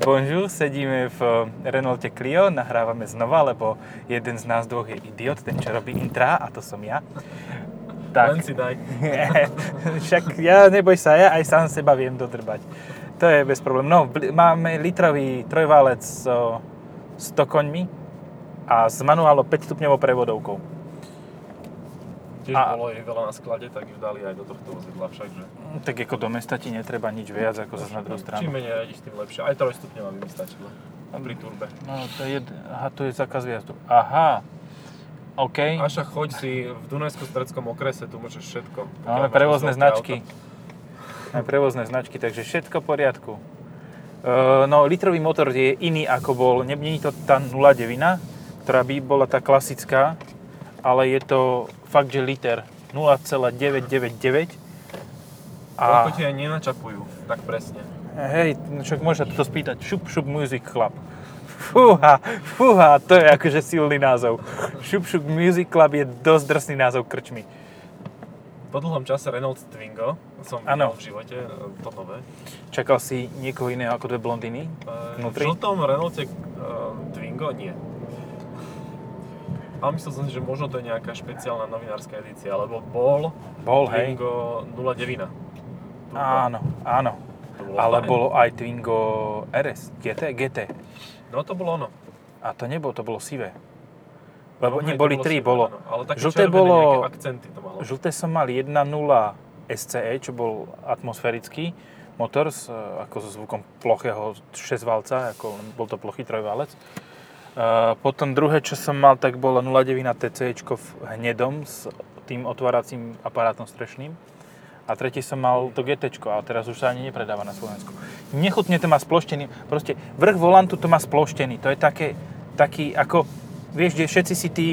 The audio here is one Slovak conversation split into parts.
Bonjour, sedíme v Renaulte Clio, nahrávame znova, lebo jeden z nás dvoch je idiot, ten čo robí intra, a to som ja. Len si daj. Však ja, neboj sa, ja aj sám seba viem dodrbať. To je bez problém. No, máme litrový trojválec so 100 koňmi a s manuálnou 5 stupňovou prevodovkou. Tiež A- bolo jej veľa na sklade, tak ju dali aj do tohto vozidla však, že... Mm, Tak ako do mesta ti netreba nič viac ako zase na druhú Čím stranu. menej jadíš, tým lepšie. Aj trojstupňová by mi stačila. A pri turbe. No, to je. Aha, tu je zákaz výjazdu. Aha. OK. Aša, choď si v Dunajsko-stredskom okrese, tu môžeš všetko. Máme prevozné značky. Máme prevozné značky, takže všetko v poriadku. Uh, no, litrový motor je iný ako bol. Nie to tá 0,9, ktorá by bola tá klasická, ale je to fakt, že liter 0,999. Toľko A ti aj nenačapujú, tak presne. hej, no však môžeš sa toto spýtať. Šup, šup, music club. Fúha, fúha, to je akože silný názov. Šup, šup, music club je dosť drsný názov krčmy. Po dlhom čase Renault Twingo som videl v živote, e, to nové. Čakal si niekoho iného ako dve blondiny? E, V Vnútri? žltom Renaulte e, Twingo nie. Ale myslel som si, že možno to je nejaká špeciálna novinárska edícia, lebo bol Bol, hej. Twingo 09. Áno, áno. Bolo Ale fajn. bolo aj Twingo RS, GT, GT. No to bolo ono. A to nebolo, to bolo sivé. Lebo No, nie, hej, boli tri, bolo. áno. Ale také žlté bolo, akcenty to malo. žlté som mal 1.0 SCE, čo bol atmosférický motor s, e, ako so zvukom plochého 6 valca, ako bol to plochý trojválec. Potom druhé, čo som mal, tak bolo 0.9 TC v hnedom s tým otváracím aparátom strešným. A tretí som mal to GT, a teraz už sa ani nepredáva na Slovensku. Nechutne to má sploštený, proste vrch volantu to má sploštený. To je také, taký ako, vieš, kde všetci si tí,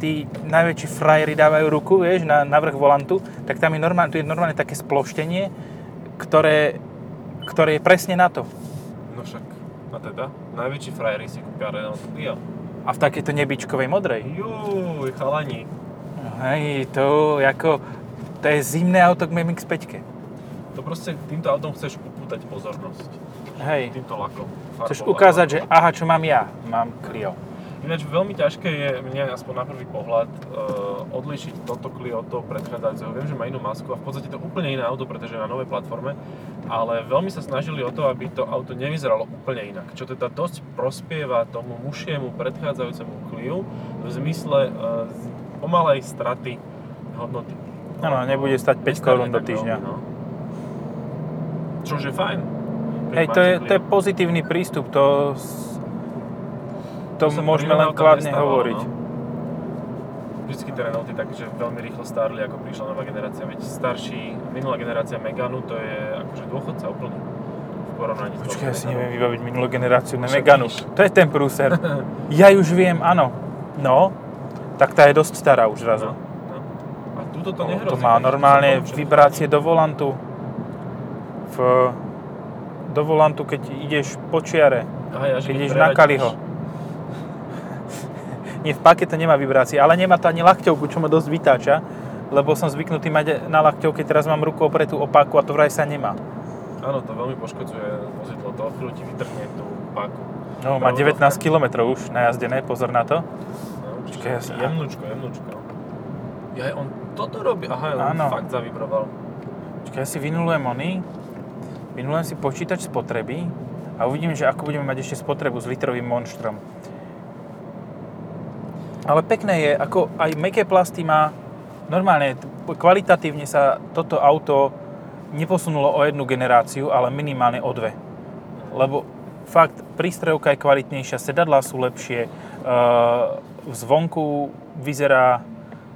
tí najväčší frajeri dávajú ruku, vieš, na, na vrch volantu, tak tam je normálne, tu je normálne také sploštenie, ktoré, ktoré je presne na to. No však, a teda, najväčší frajeri si kúpia Renault Clio. A v takejto nebičkovej modrej. Juj, chalani. Hej, to ako, to je zimné auto k MX-5. To proste týmto autom chceš upútať pozornosť. Hej, Týmto lakom. chceš ukázať, že lakom. aha, čo mám ja, mám Clio. Ináč veľmi ťažké je mne aspoň na prvý pohľad uh, odlíšiť toto Clio od toho predchádzajúceho. Viem, že má inú masku a v podstate to úplne iné auto, pretože je na novej platforme, ale veľmi sa snažili o to, aby to auto nevyzeralo úplne inak. Čo teda dosť prospieva tomu mušiemu predchádzajúcemu Clio v zmysle uh, pomalej straty hodnoty. Áno, nebude stať 5 Nestarne korún do týždňa. veľmi, no. Čože fajn. Hej, to je, to je pozitívny prístup, to, to, môžeme len kladne hovoriť. No. Vždycky tie Renaulty takže veľmi rýchlo stárli, ako prišla nová generácia. Veď starší, minulá generácia Meganu, to je akože dôchodca úplne v porovnaní s Počkaj, ja si neviem vybaviť minulú generáciu na Meganu. vidíš. To je ten prúser. ja už viem, áno. No, tak tá je dosť stará už zrazu. No, no. A túto to nehrozí. to má normálne vibrácie do volantu. V, do volantu, keď ideš po čiare. Aha, ja, že Keď ideš na. Kaliho. Nie, v pake to nemá vibrácie, ale nemá to ani lakťovku, čo ma dosť vytáča, lebo som zvyknutý mať na lakťovke, teraz mám ruku opretú o páku a to vraj sa nemá. Áno, to veľmi poškodzuje vozidlo, to chvíľu ti vytrhne tú páku. No, má 19 km už najazdené, pozor na to. No, Počkaj, ja sa- Jemnúčko, jemnúčko. Ja, on toto robí, aha, on fakt zavibroval. Počkaj, ja si vynulujem ony, vynulujem si počítač spotreby a uvidím, že ako budeme mať ešte spotrebu s litrovým monštrom. Ale pekné je, ako aj meké plasty má, normálne, kvalitatívne sa toto auto neposunulo o jednu generáciu, ale minimálne o dve. Lebo fakt, prístrojovka je kvalitnejšia, sedadlá sú lepšie, uh, zvonku vyzerá,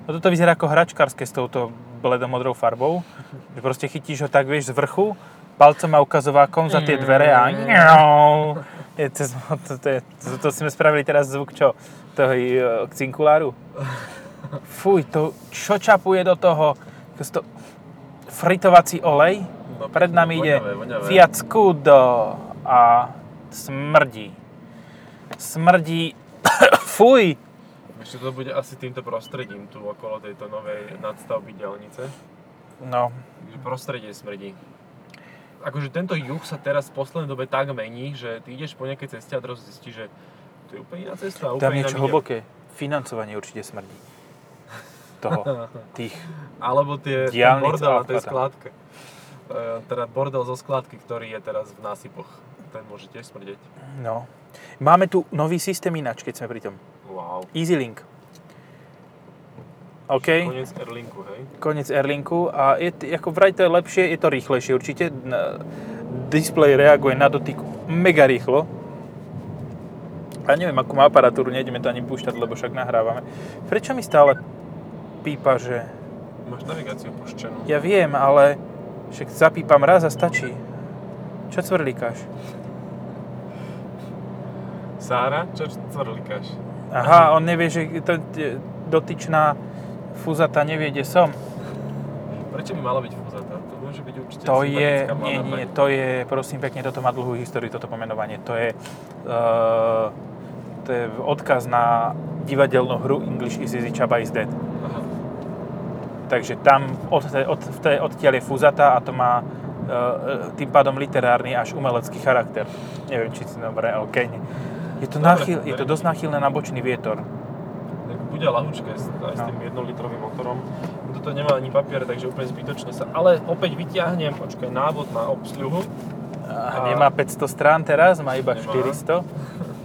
no toto vyzerá ako hračkárske s touto bledomodrou farbou, že proste chytíš ho tak, vieš, z vrchu, palcom a ukazovákom za tie dvere a je, to, to, to, je, to, to sme spravili teraz zvuk čo? Toho uh, cinkuláru? Fuj, to čo čapuje do toho? To, fritovací olej? No, Pred nami ide. Fiat Scudo a smrdí. Smrdí. Fuj! Ešte to bude asi týmto prostredím tu okolo tejto novej nadstavby diaľnice. No, Takže prostredie smrdí. Akože tento juh sa teraz v poslednej dobe tak mení, že ty ideš po nejakej ceste a teraz zistíš, že to je úplne iná cesta. a Tam úplne niečo iná hlboké. Financovanie určite smrdí. Toho. Tých. Alebo tie, ten bordel na tej skládke. E, teda bordel zo skládky, ktorý je teraz v násypoch. Ten môže tiež smrdeť. No. Máme tu nový systém ináč, keď sme pri tom. Wow. EasyLink. OK, Koniec Airlinku, hej? koniec Airlinku a je, ako vraj to je lepšie, je to rýchlejšie určite. Display reaguje na dotyk mega rýchlo. A neviem, akú má aparatúru, nejdeme to ani púšťať, lebo však nahrávame. Prečo mi stále pípa, že... Máš navigáciu pušťanú. Ja viem, ale však zapípam raz a stačí. Čo cvrlikáš? Sára, čo cvrlikáš? Aha, on nevie, že to, dotyčná fúzata nevie, kde som. Prečo by mala byť fúzata? To môže byť určite To je, nie, nie, to je, prosím pekne, toto má dlhú históriu, toto pomenovanie. To je, uh, to je odkaz na divadelnú hru English is easy, Chaba is dead. Aha. Takže tam od, od, od, odtiaľ je fúzata a to má uh, tým pádom literárny až umelecký charakter. Neviem, či si dobre, OK. Je to, náchyl, je to dosť náchylné na bočný vietor. Bude lahučké s- aj s No. tým jednolitrovým motorom. Toto nemá ani papier, takže úplne zbytočne sa... Ale opäť vyťahnem, počkaj, návod na obsluhu A A- nemá 500 strán teraz, má iba Nemá. 400.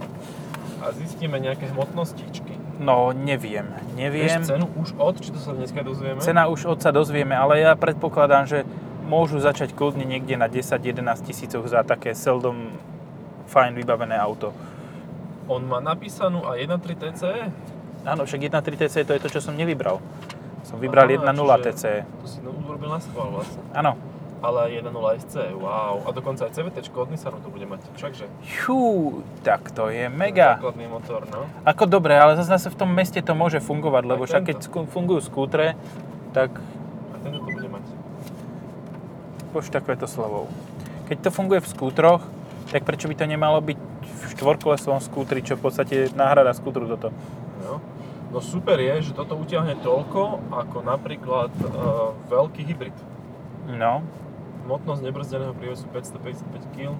a zistíme nejaké hmotnostičky. No, neviem. Neviem. Vieš cenu už od, či to sa dneska dozvieme? Cena už od sa dozvieme, ale ja predpokladám, že môžu začať kľudne niekde na 10-11 tisícoch za také seldom fajn vybavené auto. On má napísanú a 1.3 TCE. Áno, však 1.3 TC to je to, čo som nevybral. Som vybral 1.0 TC. To si no, urobil na schvál vlastne. Áno. Ale 1.0 SC, wow. A dokonca aj CVT od Nissanu to bude mať. Všakže. Fú, tak to je mega. Základný motor, no. Ako dobre, ale zase v tom meste to môže fungovať, lebo však keď fungujú skútre, tak A tento to bude mať. poš takovéto slovou. Keď to funguje v skútroch, tak prečo by to nemalo byť v štvorkolesovom skútri, čo v podstate náhrada skútru toto. No. super je, že toto utiahne toľko, ako napríklad e, veľký hybrid. No, Hmotnosť nebrzdeného prívesu 555 kg,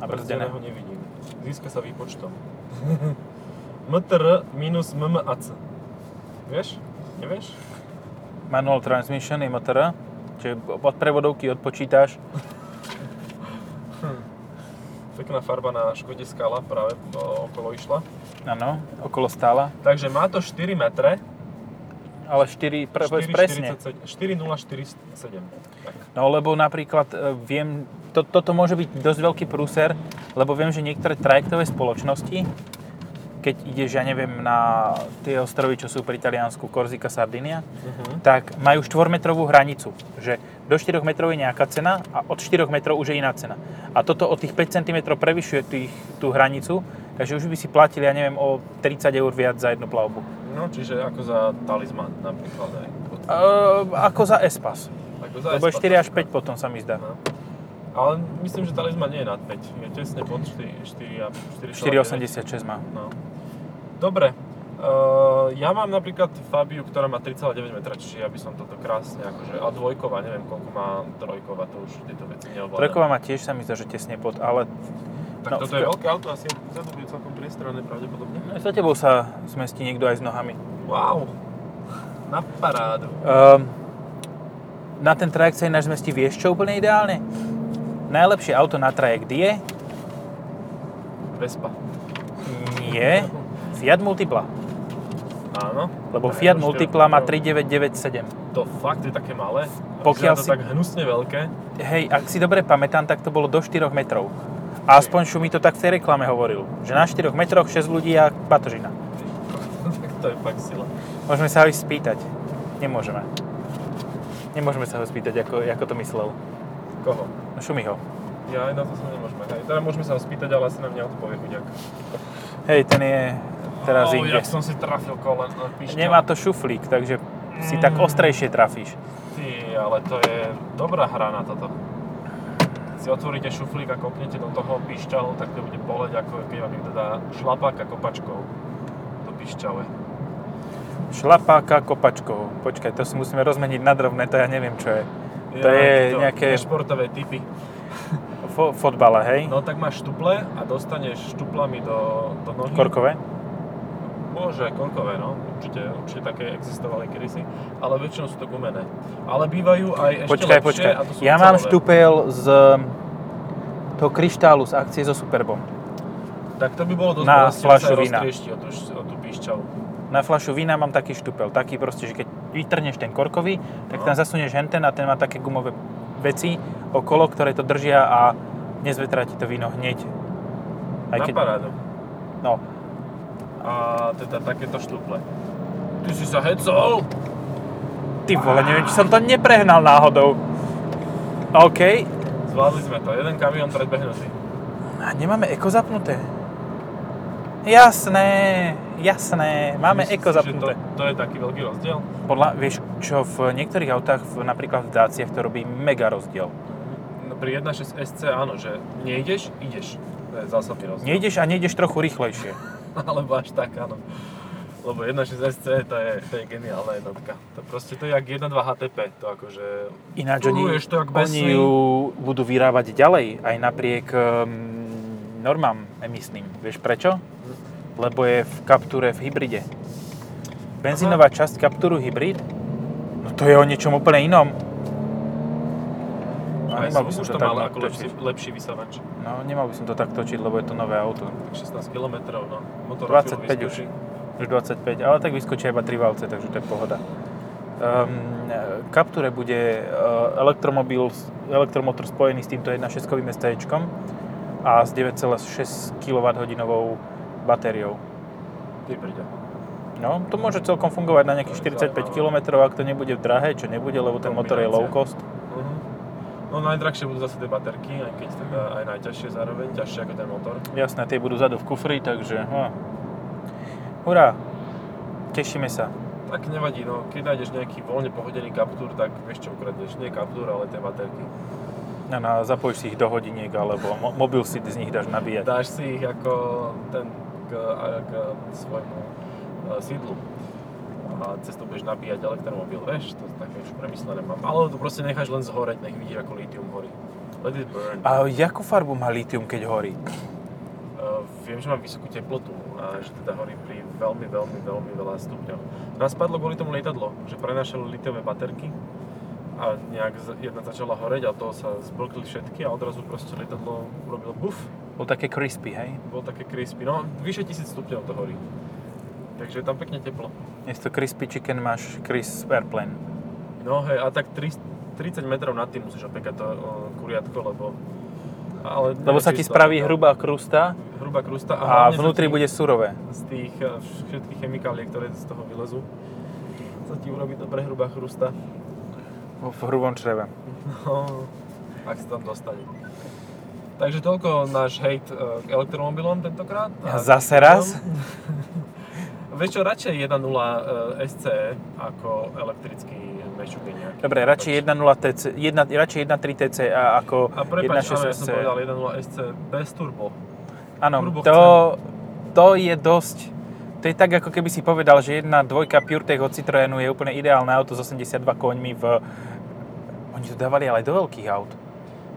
a brzdené. brzdeného nevidím. Získa sa výpočtom. MTR minus MMAC. Vieš? Nevieš? Manual transmission je MTR, čiže od prevodovky odpočítaš. Pekná farba na Škode Scala práve okolo išla. Áno, okolo stála. Takže má to 4 metre. Ale 4, pre, povedz presne. 4047. Tak. No lebo napríklad e, viem, to, toto môže byť dosť veľký prúser, lebo viem, že niektoré trajektové spoločnosti, keď ideš, ja neviem, na tie ostrovy, čo sú pri Taliansku, Korzika, Sardinia, Uh-huh. tak majú 4-metrovú hranicu, že do 4 metrov je nejaká cena a od 4 metrov už je iná cena. A toto od tých 5 cm prevyšuje tých, tú hranicu, takže už by si platili, ja neviem, o 30 eur viac za jednu plavbu. No, čiže ako za talizman napríklad aj. E, ako za Espas. Ako za Lebo je Espas 4 až 5 napríklad. potom sa mi zdá. No. Ale myslím, že talizman nie je nad 5. Je tesne pod 4, 4 a 4,9. 4,86 má. No. Dobre. Uh, ja mám napríklad Fabiu, ktorá má 3,9 metra, čiže ja by som toto krásne akože, a dvojková, neviem koľko má trojková, to už tieto veci neovládam. Trojková má tiež sa mi zdá, že tesne pod, ale Tak no, toto je veľké auto, asi vzadu bude celkom priestranné pravdepodobne. aj za tebou sa zmestí niekto aj s nohami. Wow, na parádu. Um, na ten trajekt sa ináč zmestí, vieš čo úplne ideálne? Najlepšie auto na trajekt je? Vespa. Nie. Fiat Multipla. Áno. Lebo Fiat Multipla má to- 3997. To fakt je také malé. Pokiaľ si- tak hnusne veľké. Hej, ak si dobre pamätám, tak to bolo do 4 metrov. A aspoň Šumi to tak v tej reklame hovoril, že na 4 metroch 6 ľudí a batožina. tak to je fakt sila. Môžeme sa ho ísť spýtať. Nemôžeme. Nemôžeme sa ho spýtať, ako, ako to myslel. Koho? No Šumiho. Ja aj na to sa nemôžeme. Hej. Teda môžeme sa ho spýtať, ale asi nám neodpovie chuďak. Hej, ten je teraz oh, inde. som si trafil kolen na píšťal. Nemá to šuflík, takže si tak Mm. ostrejšie trafíš. Ty, ale to je dobrá hra na toto. Si otvoríte šuflík a kopnete do toho píšťalu, tak to bude boleť, ako keď vám niekto dá šlapáka kopačkou do píšťale. Šlapáka kopačkou. Počkaj, to si musíme rozmeniť na drobné, to ja neviem čo je. To je nejaké- Športové typy. Fo- fotbale, hej? No tak máš štuple a dostaneš štuplami do, do nohy. Korkové? Môže, korkové, no. Určite, určite také existovali kedysi. Ale väčšinou sú to gumené. Ale bývajú aj ešte Počkaj, lepšie počkaj. a to sú Ja mám štupel z toho kryštálu z akcie so Superbom. Tak to by bolo dosť Na fľašu vína. o tú, o tú píšťalu. Na fľašu vína mám taký štupel. Taký proste, že keď vytrhneš ten korkový, tak No. tam zasunieš henten a ten má také gumové veci okolo, ktoré to držia a nezvetrá ti to víno hneď. Na parádu. No, A teda takéto štuple. Ty si sa hecol? ty vole, neviem, či som to neprehnal náhodou. OK. Zvládli sme to. Jeden kamión predbehnutý. A nemáme eko zapnuté. Jasné, jasné, máme Myslíš eko si, zapnuté. To, to je taký veľký rozdiel? Podľa, vieš čo, v niektorých autách, v, napríklad v Daciach, to robí mega rozdiel. No, pri 1.6 SC áno, že nejdeš, ideš. To je zásadný rozdiel. Nejdeš a nejdeš trochu rýchlejšie. Alebo až tak, áno. Lebo 1.6 SC to je, to je geniálna jednotka. To proste to je jak 1.2 HTP. To akože... Ináč oni, to jak oni besný. ju budú vyrábať ďalej, aj napriek um, normám emisným. Vieš prečo? Lebo je v Capture v hybride. Benzínová časť Capturu hybrid, no to je o niečom úplne inom. No, nemal by som už to to mal ako lepší, lepší vysavač. No, nemal by som to tak točiť, lebo je to nové auto. Tak 16 km, no. Motor 25 chvíľu už. Už 25, ale tak vyskočia iba 3 valce, takže to je pohoda. Um, Capture bude uh, elektromobil, elektromotor spojený s týmto 1.6 ST a s 9,6 kWh batériou. Ty pride. No, to môže celkom fungovať na nejakých To je 45 zaujímavé. km, ak to nebude drahé, čo nebude, lebo ten motor je low cost. No najdrahšie budú zase tie baterky, aj keď teda aj najťažšie zároveň, ťažšie ako ten motor. Jasné, tie budú zadu v kufri, takže... Hm. Hurá, tešíme sa. Tak nevadí, no keď nájdeš nejaký voľne pohodený kaptúr, tak vieš čo ukradneš, nie kaptúr, ale tie baterky. No, no, zapojíš si ich do hodiniek, alebo mo- mobil si z nich dáš nabíjať. Dáš si ich ako ten k, k svojmu e, sídlu a cez to budeš nabíjať elektromobil, vieš, to také už premyslené mám. Ale to proste necháš len zhoreť, nech vidíš ako litium horí. Let it burn. A jakú farbu má litium, keď horí? Uh, viem, že mám vysokú teplotu a že teda horí pri veľmi, veľmi, veľmi veľa stupňoch. Raz padlo kvôli tomu lietadlo, že prenášalo litiové baterky a nejak jedna začala horeť a toho sa zblkli všetky a odrazu proste lietadlo urobilo buf, Bol také crispy, hej? bolo také crispy, no vyše tisíc stupňov to horí. Takže je tam pekne teplo. Miesto crispy chicken máš crisp airplane. No hej, a tak 3, 30 metrov nad tým musíš opekať to kuriatko, lebo... Ale Lebo sa ti to- spraví hrubá krusta hrubá krusta a, a vnútri ti- bude surové. z tých eh, všetkých chemikálií, ktoré z toho vylezú, sa ti urobí dobre hrubá chrusta. V hrubom čreve. No, ak sa tam dostane. Takže toľko náš hejt eh, k elektromobilom tentokrát. A Zase raz? Vieš čo, radšej 1.0 eh, SCE ako elektrický mešuky nejaký. Dobre, radšej 1.0 TC, 1, radšej 1.3 TC a ako A prepáč, áno, 1.6 ja som SC. povedal 1.0 SC bez turbo. Áno, turbo to, to je dosť... To je tak, ako keby si povedal, že jedna dvojka PureTech od Citroenu je úplne ideálne auto s 82 koňmi v... Oni to dávali ale do veľkých aut.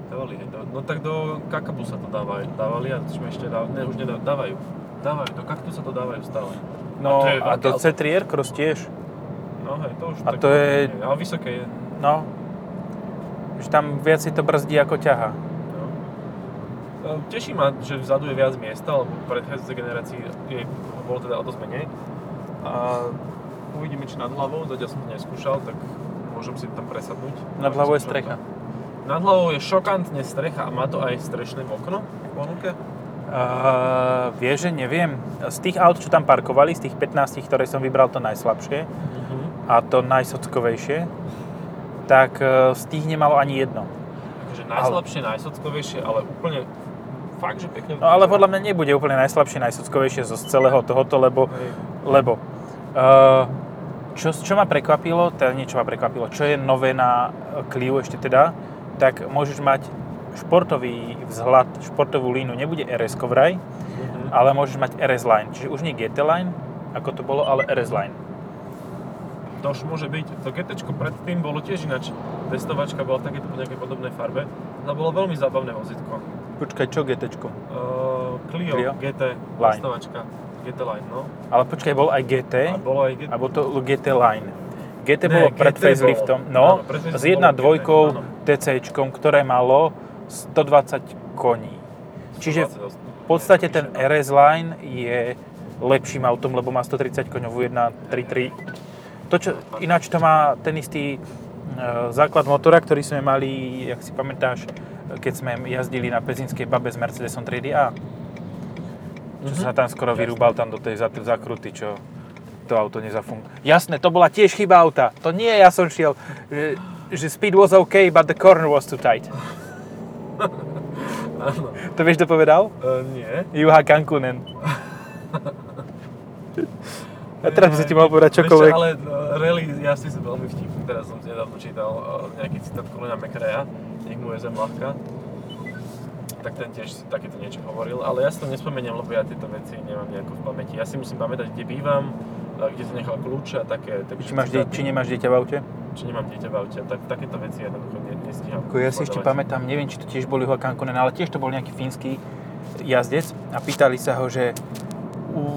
Dávali, do, no tak do kakabu sa to dávajú, dávali a ešte dá, ne, už nedá, dávajú. Dávajú, do kaktu sa to dávajú stále. No to je a, do auto. C3 Aircross tiež. No hej, to už A to je- Ale vysoké je. No. Že tam viac si to brzdí ako ťaha. No. E, Teší ma, že vzadu je viac miesta, lebo v predchádzajúcej generácii je, bolo teda o dosť menej. A uvidíme, či nad hlavou, zatiaľ som to neskúšal, tak môžem si tam presadnúť. Nad hlavou je strecha. to. Nad hlavou je šokantne strecha a má to aj strešné okno v ponuke. Uh, vieš, že neviem. Z tých aut, čo tam parkovali, z tých 15, ktoré som vybral to najslabšie a to najsockovejšie, tak uh, z tých nemalo ani jedno. Akože najslabšie, najsockovejšie, ale úplne fakt, že pekne No ale podľa mňa nebude úplne najslabšie, najsockovejšie zo z celého tohoto, lebo, Hej. lebo uh, čo, čo ma prekvapilo, teda niečo ma prekvapilo, čo je nové na Clio ešte teda, tak môžeš mať športový vzhľad, športovú línu, nebude RS vraj, Mhm. ale môžeš mať RS Line, čiže už nie GT Line, ako to bolo, ale RS Line. To už môže byť. To GT predtým bolo tiež ináč. Testovačka bola takéto nejakej podobnej farbe. To bolo veľmi zábavné vozítko. Počkaj, čo GTčko? Uh, Clio, Clio? GT, Line. stavačka. GT Line, no. Ale počkaj, bol aj GT, A bolo aj GT. alebo to GT Line. GT Ne, bolo pred GT faceliftom, bolo. no, Áno, pred s bolo 1.2 GT, áno. TCčkom, ktoré malo 120 koní. Čiže v podstate ten RS Line je lepším autom, lebo má 130 koňovú 1.3.3. To, čo, ináč to má ten istý e, základ motora, ktorý sme mali, jak si pamätáš, keď sme jazdili na Pezinskej babe s Mercedesom 3DA. Čo Mhm. sa tam skoro vyrúbal tam do tej zak- zakruty, čo to auto nezafunguje. Jasné, to bola tiež chyba auta. To nie, ja som šiel, že, že speed was okay, but the corner was too tight. Áno. To vieš, kto povedal? Uh, nie. Juha Kankunen. A teraz by sa ti mal povedať čokoľvek. ale uh, rally jazdci sú veľmi vtipní. Teraz som si nedávno čítal uh, nejaký citát Colina McRae'a, nech mu je zem ľahká. Tak ten tiež si takéto niečo hovoril, ale ja si to nespomeniem, lebo ja tieto veci nemám nejako v pamäti. Ja si musím pamätať, kde bývam, kde som nechal kľúče a také... také Či, máš, die- či nemáš dieťa v aute? či nemám dieťa v aute, tak takéto veci jednoducho ne, nestíham. Ako ja si ešte pamätám, neviem, či to tiež bol Juha Kankunen, ale tiež to bol nejaký fínsky jazdec a pýtali sa ho, že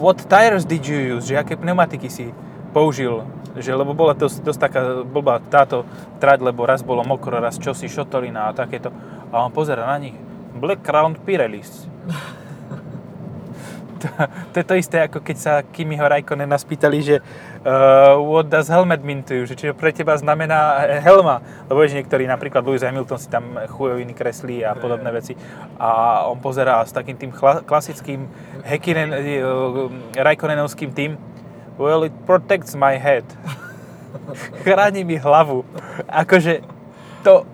what tires did you use, že aké pneumatiky si použil, že lebo bola to dosť taká blbá táto trať, lebo raz bolo mokro, raz čosi, šotolina a takéto. A on pozera na nich, Black Crown Pirellis. to, to je to isté, ako keď sa Kimiho Raikkonena spýtali, že uh, what does helmet mean to you, že čo pre teba znamená helma. Lebo vieš, niektorí, napríklad Lewis Hamilton si tam chujoviny kreslí a podobné veci. A on pozerá s takým tým chla- klasickým Häkkinen, uh, Raikkonenovským tým, well, it protects my head. Chráni mi hlavu. Akože to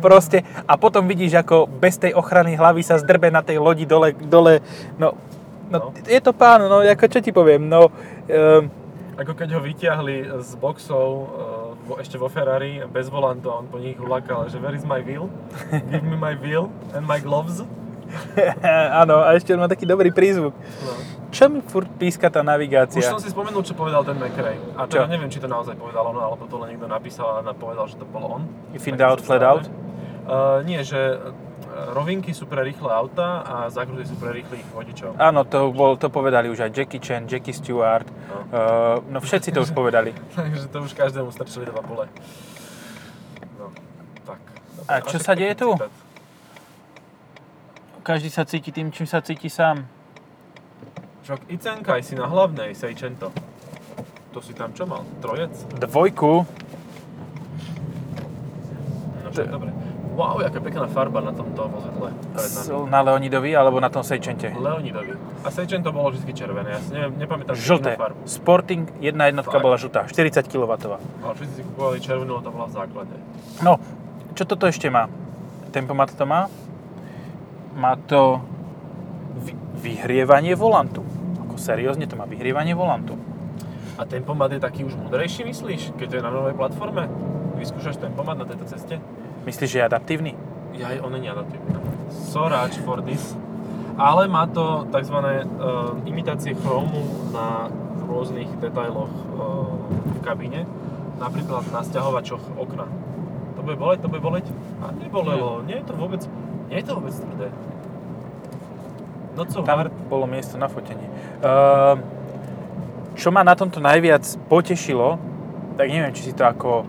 proste... A potom vidíš, ako bez tej ochrany hlavy sa zdrbe na tej lodi dole, dole no, no, No. je to pán, no, ako čo ti poviem, no, um, Ako keď ho vyťahli z boxov uh, ešte vo Ferrari bez volantu a on po nich hulakal, že where is my wheel? Give me my wheel and my gloves. áno, a ešte on má taký dobrý prízvuk. No. Čo mi furt píska tá navigácia? Už som si spomenul, čo povedal ten McRae. A Čo? teda neviem, či to naozaj povedal on, alebo to len niekto napísal a povedal, že to bol on. Tak doubt, to flat out? Uh, nie, že rovinky sú pre rýchle auta a zákruty sú pre rýchlych vodičov. Áno, to, bol, to povedali už aj Jackie Chan, Jackie Stewart, No. uh, no všetci to už povedali. Takže to už každému strčili do papule. No, tak. Dobre, A čo sa deje tu? citát. Každý sa cíti tým, čím sa cíti sám. Však Icenkaj si na hlavnej, Seicento. To si tam čo mal? Trojec? Dvojku, No však dobre. Wow, jaká pekná farba na tomto vozidle na Leonidovi alebo na tom Sejčente. Leonidovi. A Seicento bolo vždy červené, ja si neviem, nepamätám Žlté. farbu. Sporting, jedna jednotka Fakt? bola žltá, 40 kW. Ale všetci si kupovali červenú, lebo to bola v základe. No, čo toto ešte má? Tempomat to má? Má to vy- vyhrievanie volantu. Ako seriózne to má vyhrievanie volantu. A tempomat je taký už múdrejší, myslíš? Keď to je na novej platforme? Vyskúšaš tempomat na tejto ceste? Myslíš, že je adaptívny? Ja on není adaptívny. So much for this. Ale má to tzv. Uh, imitácie chromu na rôznych detailoch uh, v kabíne. Napríklad na sťahovačoch okna. To bude boleť, to bude boleť? A nebolelo, nie je to vôbec, nie je to vôbec tvrdé. Not so Tam bolo miesto na fotenie. Ehm, čo ma na tomto najviac potešilo, tak neviem, či si to ako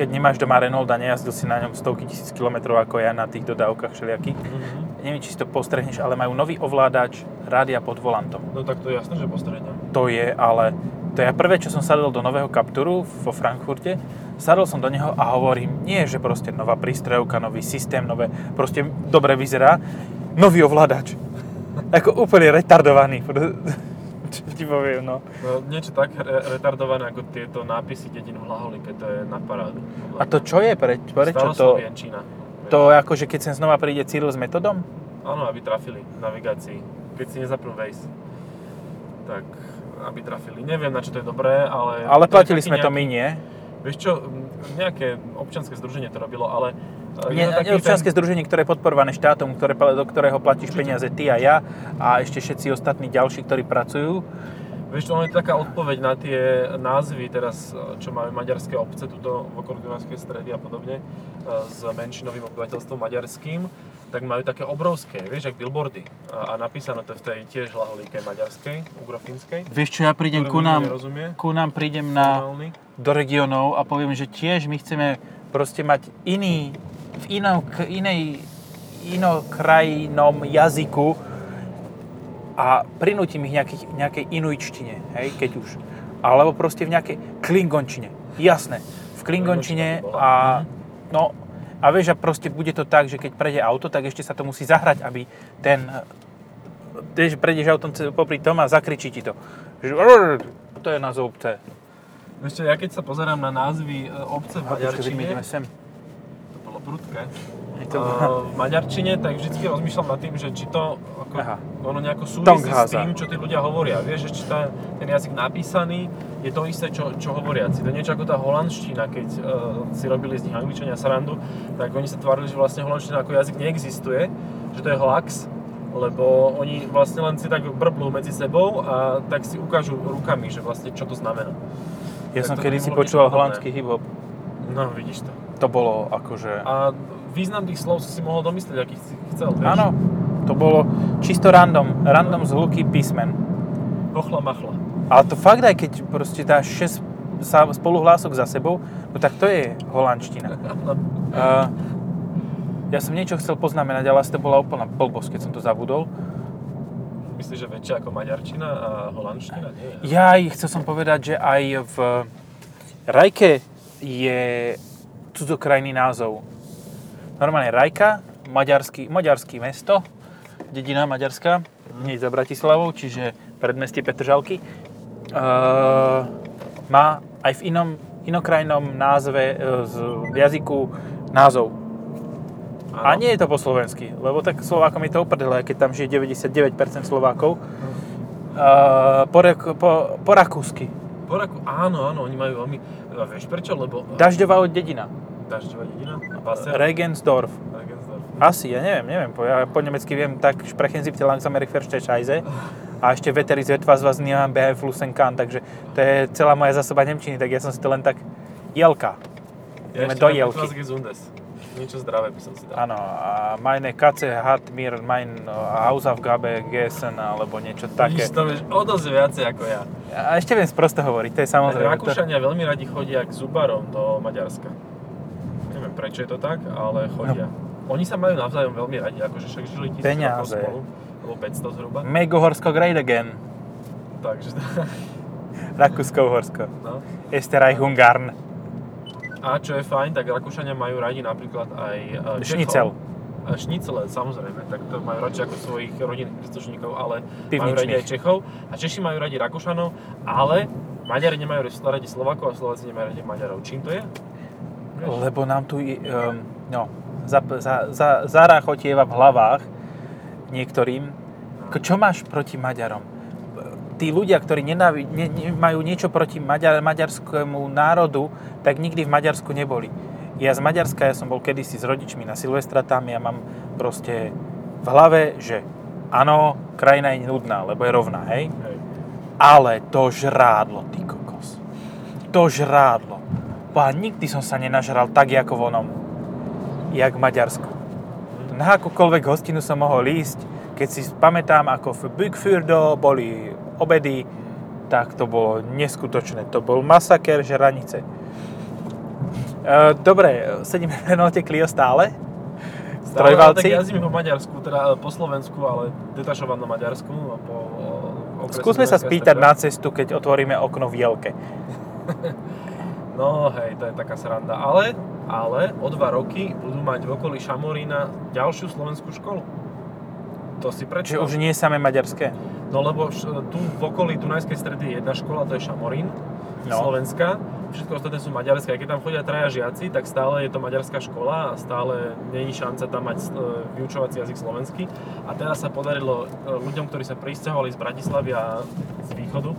keď nemáš doma Renault a nejazdil si na ňom stovky tisíc kilometrov ako ja na tých dodávkach všelijakých, Mhm. neviem, či si to postrehneš, ale majú nový ovládač rádia pod volantom. No tak to je jasné, že postredňa. To je, ale to je prvé, čo som sadol do nového Capturu vo Frankfurte. Sadol som do neho a hovorím, nie, že proste nová prístrojovka, nový systém, nové, proste dobre vyzerá, nový ovládač. Ako úplne retardovaný. Čo ti poviem, no. No, niečo tak re- retardované ako tieto nápisy dedinu Hlaholike, to je na parádu. A to čo je? Pre, prečo to? sa Vienčína. To je ako, že keď sem znova príde Cyril s metodom? Áno, aby trafili v navigácii. Keď si nezapnú Waze, tak aby trafili. Neviem, na čo to je dobré, ale... Ale to platili sme to nejaký- my, nie? Vieš čo, nejaké občianske združenie to robilo, ale... je Nie, to taký občianske združenie, ktoré je podporované štátom, ktoré, do ktorého platíš Určite. peniaze ty a ja a ešte všetci ostatní ďalší, ktorí pracujú. Vieš, to je taká odpoveď na tie názvy teraz, čo máme maďarské obce tuto v okolí Dunajskej stredy a podobne, e, s menšinovým obyvateľstvom maďarským, tak majú také obrovské, vieš, jak billboardy. A, a napísané to v tej tiež hlaholíke maďarskej, ugrofínskej. Vieš čo, ja prídem ku nám, ku nám prídem na, do regiónov a poviem, že tiež my chceme proste mať iný, v inom, k- inej, inokrajnom jazyku a prinútim ich nejakých, nejakej inuičtine, hej, keď už. Alebo proste v nejakej klingončine. Jasné. V klingončine a no a vieš, a proste bude to tak, že keď prejde auto, tak ešte sa to musí zahrať, aby ten vieš, prejdeš autom popri tom a zakričí ti to. Že, "Rrr, to je názov obce. Ešte ja keď sa pozerám na názvy e, obce v Maďarčine, my ideme sem. to bolo prudké, to... Uh, v maďarčine, tak vždycky rozmýšľam nad tým, že či to ako, Aha. ono nejako súvisí s tým, čo tí ľudia hovoria. Vieš, že či tá, ten jazyk napísaný je to isté, čo, čo hovoriaci. To je niečo ako tá holandština, keď uh, si robili z nich angličania srandu, tak oni sa tvárili, že vlastne holandština ako jazyk neexistuje, že to je hoax, lebo oni vlastne len si tak brblú medzi sebou a tak si ukážu rukami, že vlastne čo to znamená. Ja Tak som kedy si počúval holandský hip-hop. No, vidíš to. To bolo akože... A význam tých slov si mohol domyslieť, aký chcel, vieš? Áno, to bolo čisto random. Random zhluky písmen. Kochla machla. Ale to fakt aj keď proste dáš 6 sa- spoluhlások za sebou, no tak to je holandština. Uh, ja som niečo chcel poznamenať, ale asi to bola úplná blbosť, keď som to zabudol. Myslíš, že väčšia ako maďarčina a holandština? Nie. Ja chcel som povedať, že aj v Rajke je cudzokrajný názov. Normálne Rajka, maďarský, maďarský mesto, dedina maďarská, hneď za Bratislavou, čiže predmestie Petržalky. Uh, má aj v inom, inokrajnom názve, e, z v jazyku názov. A nie je to po slovensky, lebo tak Slovákom je to uprdele, keď tam žije 99% Slovákov. Uh, po, rak- po, po rakúsky. Po Raku, áno, áno, oni majú veľmi... A vieš prečo? Lebo... Dažďová dedina. Dažďová dedina? Basel? Regensdorf. Regensdorf. Asi, ja neviem, neviem. Po, ja po nemecky viem tak sprechen Sie bitte langsam Scheiße. A ešte Veteris etwas was niemand beeinflussen kann. Takže to je celá moja zásoba Nemčiny, tak ja som si to len tak jelka. Ja Ideme do jelky. Niečo zdravé by som si dal. Áno, a meine Katze hat mir mein Hausaufgabe gegessen, alebo niečo také. Vidíš, to vieš o dosť viacej ako ja. A ešte viem sprosto hovoriť, to je samozrejme. To, Rakúšania veľmi radi chodia k zubarom do Maďarska. Neviem prečo je to tak, ale chodia. Oni sa majú navzájom veľmi radi, akože však žili tisíc rokov Peniaze. spolu, alebo 500 zhruba. Make Uhorsko great again. Takže, Rakúsko-Uhorsko. no. Esteraj Hungarn. A čo je fajn, tak Rakúšania majú radi napríklad aj Čechov. Šnicel. A Šnicele, samozrejme, tak to majú radšej ako svojich rodinných príslušníkov, ale majú radi aj Čechov. A Češi majú radi Rakúšanov, ale Maďari nemajú radi Slovákov a Slováci nemajú radi Maďarov. Čím to je? Vieš? Lebo nám tu, um, no, za, za, za, v hlavách niektorým. Čo máš proti Maďarom? Tí ľudia, ktorí nenávi, ne, ne, majú niečo proti maďar, maďarskému národu, tak nikdy v Maďarsku neboli. Ja z Maďarska, ja som bol kedysi s rodičmi na Silvestra tam, ja mám proste v hlave, že áno, krajina je nudná, lebo je rovná, hej? Hej. Ale to žrádlo, ty kokos. To žrádlo. Boha, nikdy som sa nenažral tak, ako v onom. Jak v Maďarsku. Na akúkoľvek hostinu som mohol ísť, keď si pamätám, ako v Bygfürdo boli obedy, tak to bolo neskutočné. To bol masaker žranice. E, dobre, sedíme v Renalte Clio stále. Stále, ale tak Trojvalci. jazdíme po Maďarsku, teda po Slovensku, ale detašovanom Maďarsku. a Po, okrese Skúsme sa spýtať streda. na cestu, keď otvoríme okno v Jelke. No hej, to je taká sranda. Ale, ale o dva roky budú mať v okolí Šamorína ďalšiu slovenskú školu. To si predstav. už nie samé maďarské. No lebo tu v okolí Dunajskej stredy je jedna škola, to je Šamorín, No. Slovenská. Všetko ostatné sú maďarské. Aj keď tam chodia traja žiaci, tak stále je to maďarská škola a stále není šanca tam mať e, vyučovací jazyk slovenský. A teraz sa podarilo e, ľuďom, ktorí sa pristahovali z Bratislavy a z východu, e,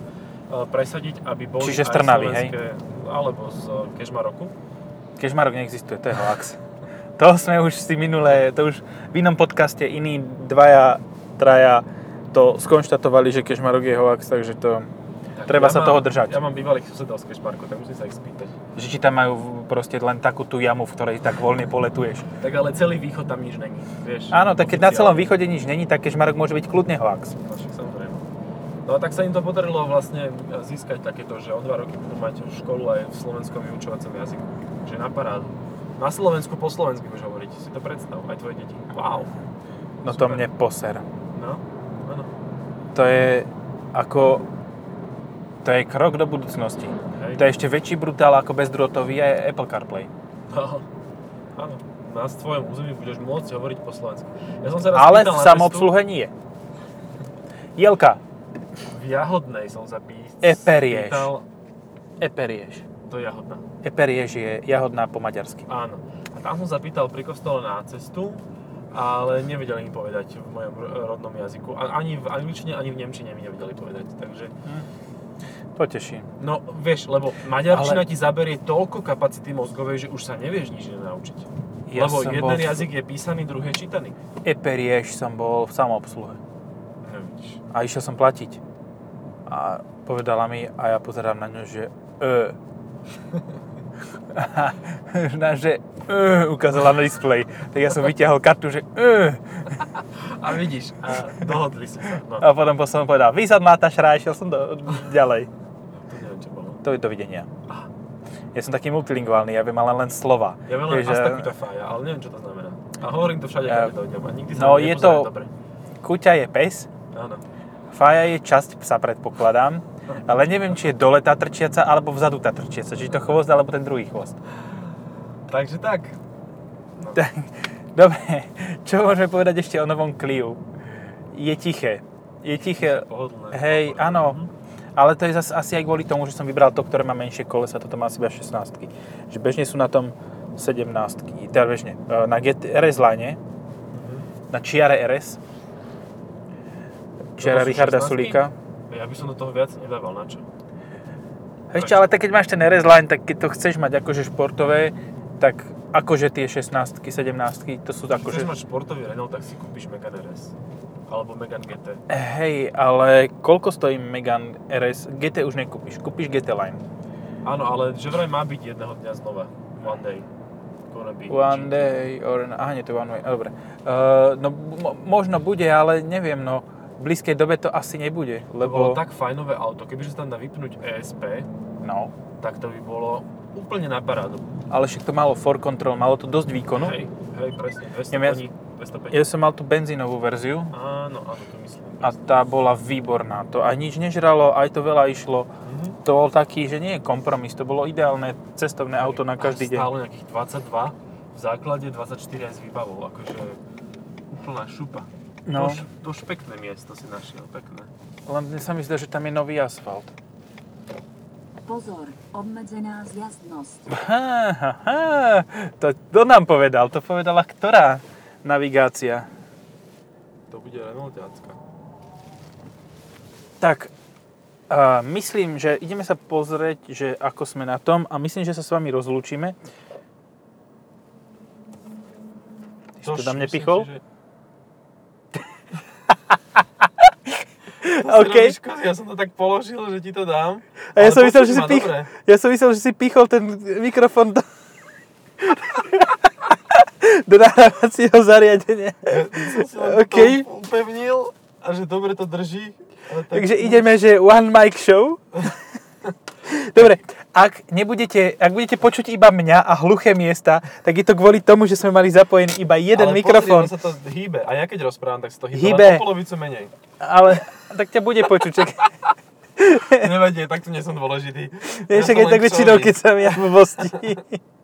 presadiť, aby boli Čiže z aj Trnavy, hej? slovenské, alebo z Kežmaroku. Kežmarok neexistuje, to je hoax. To sme už si minulé, to už v inom podcaste iní dvaja, traja to skonštatovali, že Kežmarok je hoax, takže to... Treba Ja sa mám- toho držať. Ja mám bývalých susedov z Kešparku, tak musím sa ich spýtať. Že ti tam majú proste len takú tú jamu, v ktorej tak voľne poletuješ. Tak ale celý východ tam nič není, vieš. Áno, tak keď na celom východe nič není, tak Kešmarok môže byť kľudne hoax. No, samozrejme. No a tak sa im to podarilo vlastne získať takéto, že o dva roky budú mať školu aj v slovenskom vyučovacom jazyku. Že na parádu. Na Slovensku po slovensky budeš hovoriť, si to predstav, aj tvoje deti. Wow. No to Super. mne poser. No, áno. To je ako... To je krok do budúcnosti. Hej. To je ešte väčší brutál ako bezdrôtový aj Apple CarPlay. No, áno. Na tvojom území budeš môcť hovoriť po slovensku. Ja som sa raz Ale pýtal v samoobsluhe nie. Jelka, V Jahodnej som sa pý... Eperieš. pýtal, Eperieš. To je Jahodná. Eperieš je jahodná po maďarsky. Áno. A tam som sa pýtal pri kostole na cestu, ale nevedeli mi povedať v mojom ro- rodnom jazyku. Ani v angličtine, ani v nemčine mi nevedeli povedať. Takže, To teší. no vieš, lebo maďarčina Ale- ti zaberie toľko kapacity mozgovej, že už sa nevieš nič naučiť. Ja lebo jeden bol jazyk je písaný, druhý je čítaný. Eperieš som bol v samoobsluhe. A išiel som platiť. A povedala mi, a ja pozerám na ňu, že e. A že e, ukázala na displej. Tak ja som vyťahol kartu, že e. A vidíš, a dohodli si sa. No, A potom som povedal, výsad Mátašra a išiel som do, ďalej. to neviem, čo bolo. To je dovidenia. Aha. Ja som taký multilingválny, ja viem ale len slova. Ja viem len Vieš, že Astakuta Fája, ale neviem, čo to znamená. A hovorím to všade, Ja- keď to idem. A nikdy sa No, je to- dobre. Kuťa je pes, Áno. Faja je časť psa, predpokladám. Ale neviem, či je dole tá trčiaca, alebo vzadu tá trčiaca. Či to chvost, alebo ten druhý chvost. Takže tak. Tak, Dobre, čo môžeme povedať ešte o novom Clio? Je tiché. Je tiché. Pohodlné. Hej, Pohodlné. áno. Mhm. Ale to je zase asi aj kvôli tomu, že som vybral to, ktoré má menšie kolesa, toto má asi iba 16 Že bežne sú na tom 17 teda bežne. E, Na GT, RS line, Mhm. na Čiare RS, Čiara Richarda 16? Sulíka. Ja by som do toho viac nedával, na čo? Ešte, ale tak keď máš ten RS line, tak keď to chceš mať akože športové, tak akože tie 16 17 to sú Keď akože... chceš mať športový Renault, tak si kúpiš Megane RS. Alebo Megane GT. Hej, ale koľko stojí Megane RS? GT už nekúpiš, kúpiš GT line. Áno, ale že vraj má byť jedného dňa znova. One day. One day, or... Aha, nie, to je one way, dobre. Uh, no, mo- možno bude, ale neviem, no, blízkej dobe to asi nebude, To bolo lebo... tak fajnové auto, kebyže sa tam dá vypnúť ESP, No, tak to by bolo úplne na parádu. ale však to malo for control, malo to dosť výkonu. Hej, hej, presne, 200 Neviem, ja- koní, 205. Ja som mal tú benzínovú verziu Áno, áno, to myslím. a tá bola výborná. To aj nič nežralo, aj to veľa išlo. Mhm. To bol taký, že nie je kompromis, to bolo ideálne cestovné auto na každý deň. Stále nejakých 22, v základe 24 aj s výbavou, akože úplná šupa. No. To, š- to špekné miesto si našiel, pekné. Len mne sa mi zdá, že tam je nový asfalt. Pozor, obmedzená zjazdnosť. Ha, ha, ha. To, to nám povedal, to povedala ktorá navigácia. To bude Renaultiacka. Tak, uh, myslím, že ideme sa pozrieť, že ako sme na tom a myslím, že sa s vami rozlúčime. Ty si to tam nepichol? si, že- OK. Robíš Ja som to tak položil, že ti to dám. A ja som, myslel, že si pich... dobre. ja som myslel, že si pichol ten mikrofón do, do nahrávacieho zariadenia. Som si len OK. to upevnil a že dobre to drží. tak- Takže ideme, že one mic show. Dobre, ak, nebudete, ak budete počuť iba mňa a hluché miesta, tak je to kvôli tomu, že sme mali zapojený iba jeden ale mikrofón. Ono sa to hýbe. A ja keď rozprávam, tak sa to hýbe, Hýbe. len o polovicu menej. Ale tak ťa bude počuť. Nevadí, takto nie som dôležitý. vieš, Ja aj tak väčšinou, keď som ja v blbosti.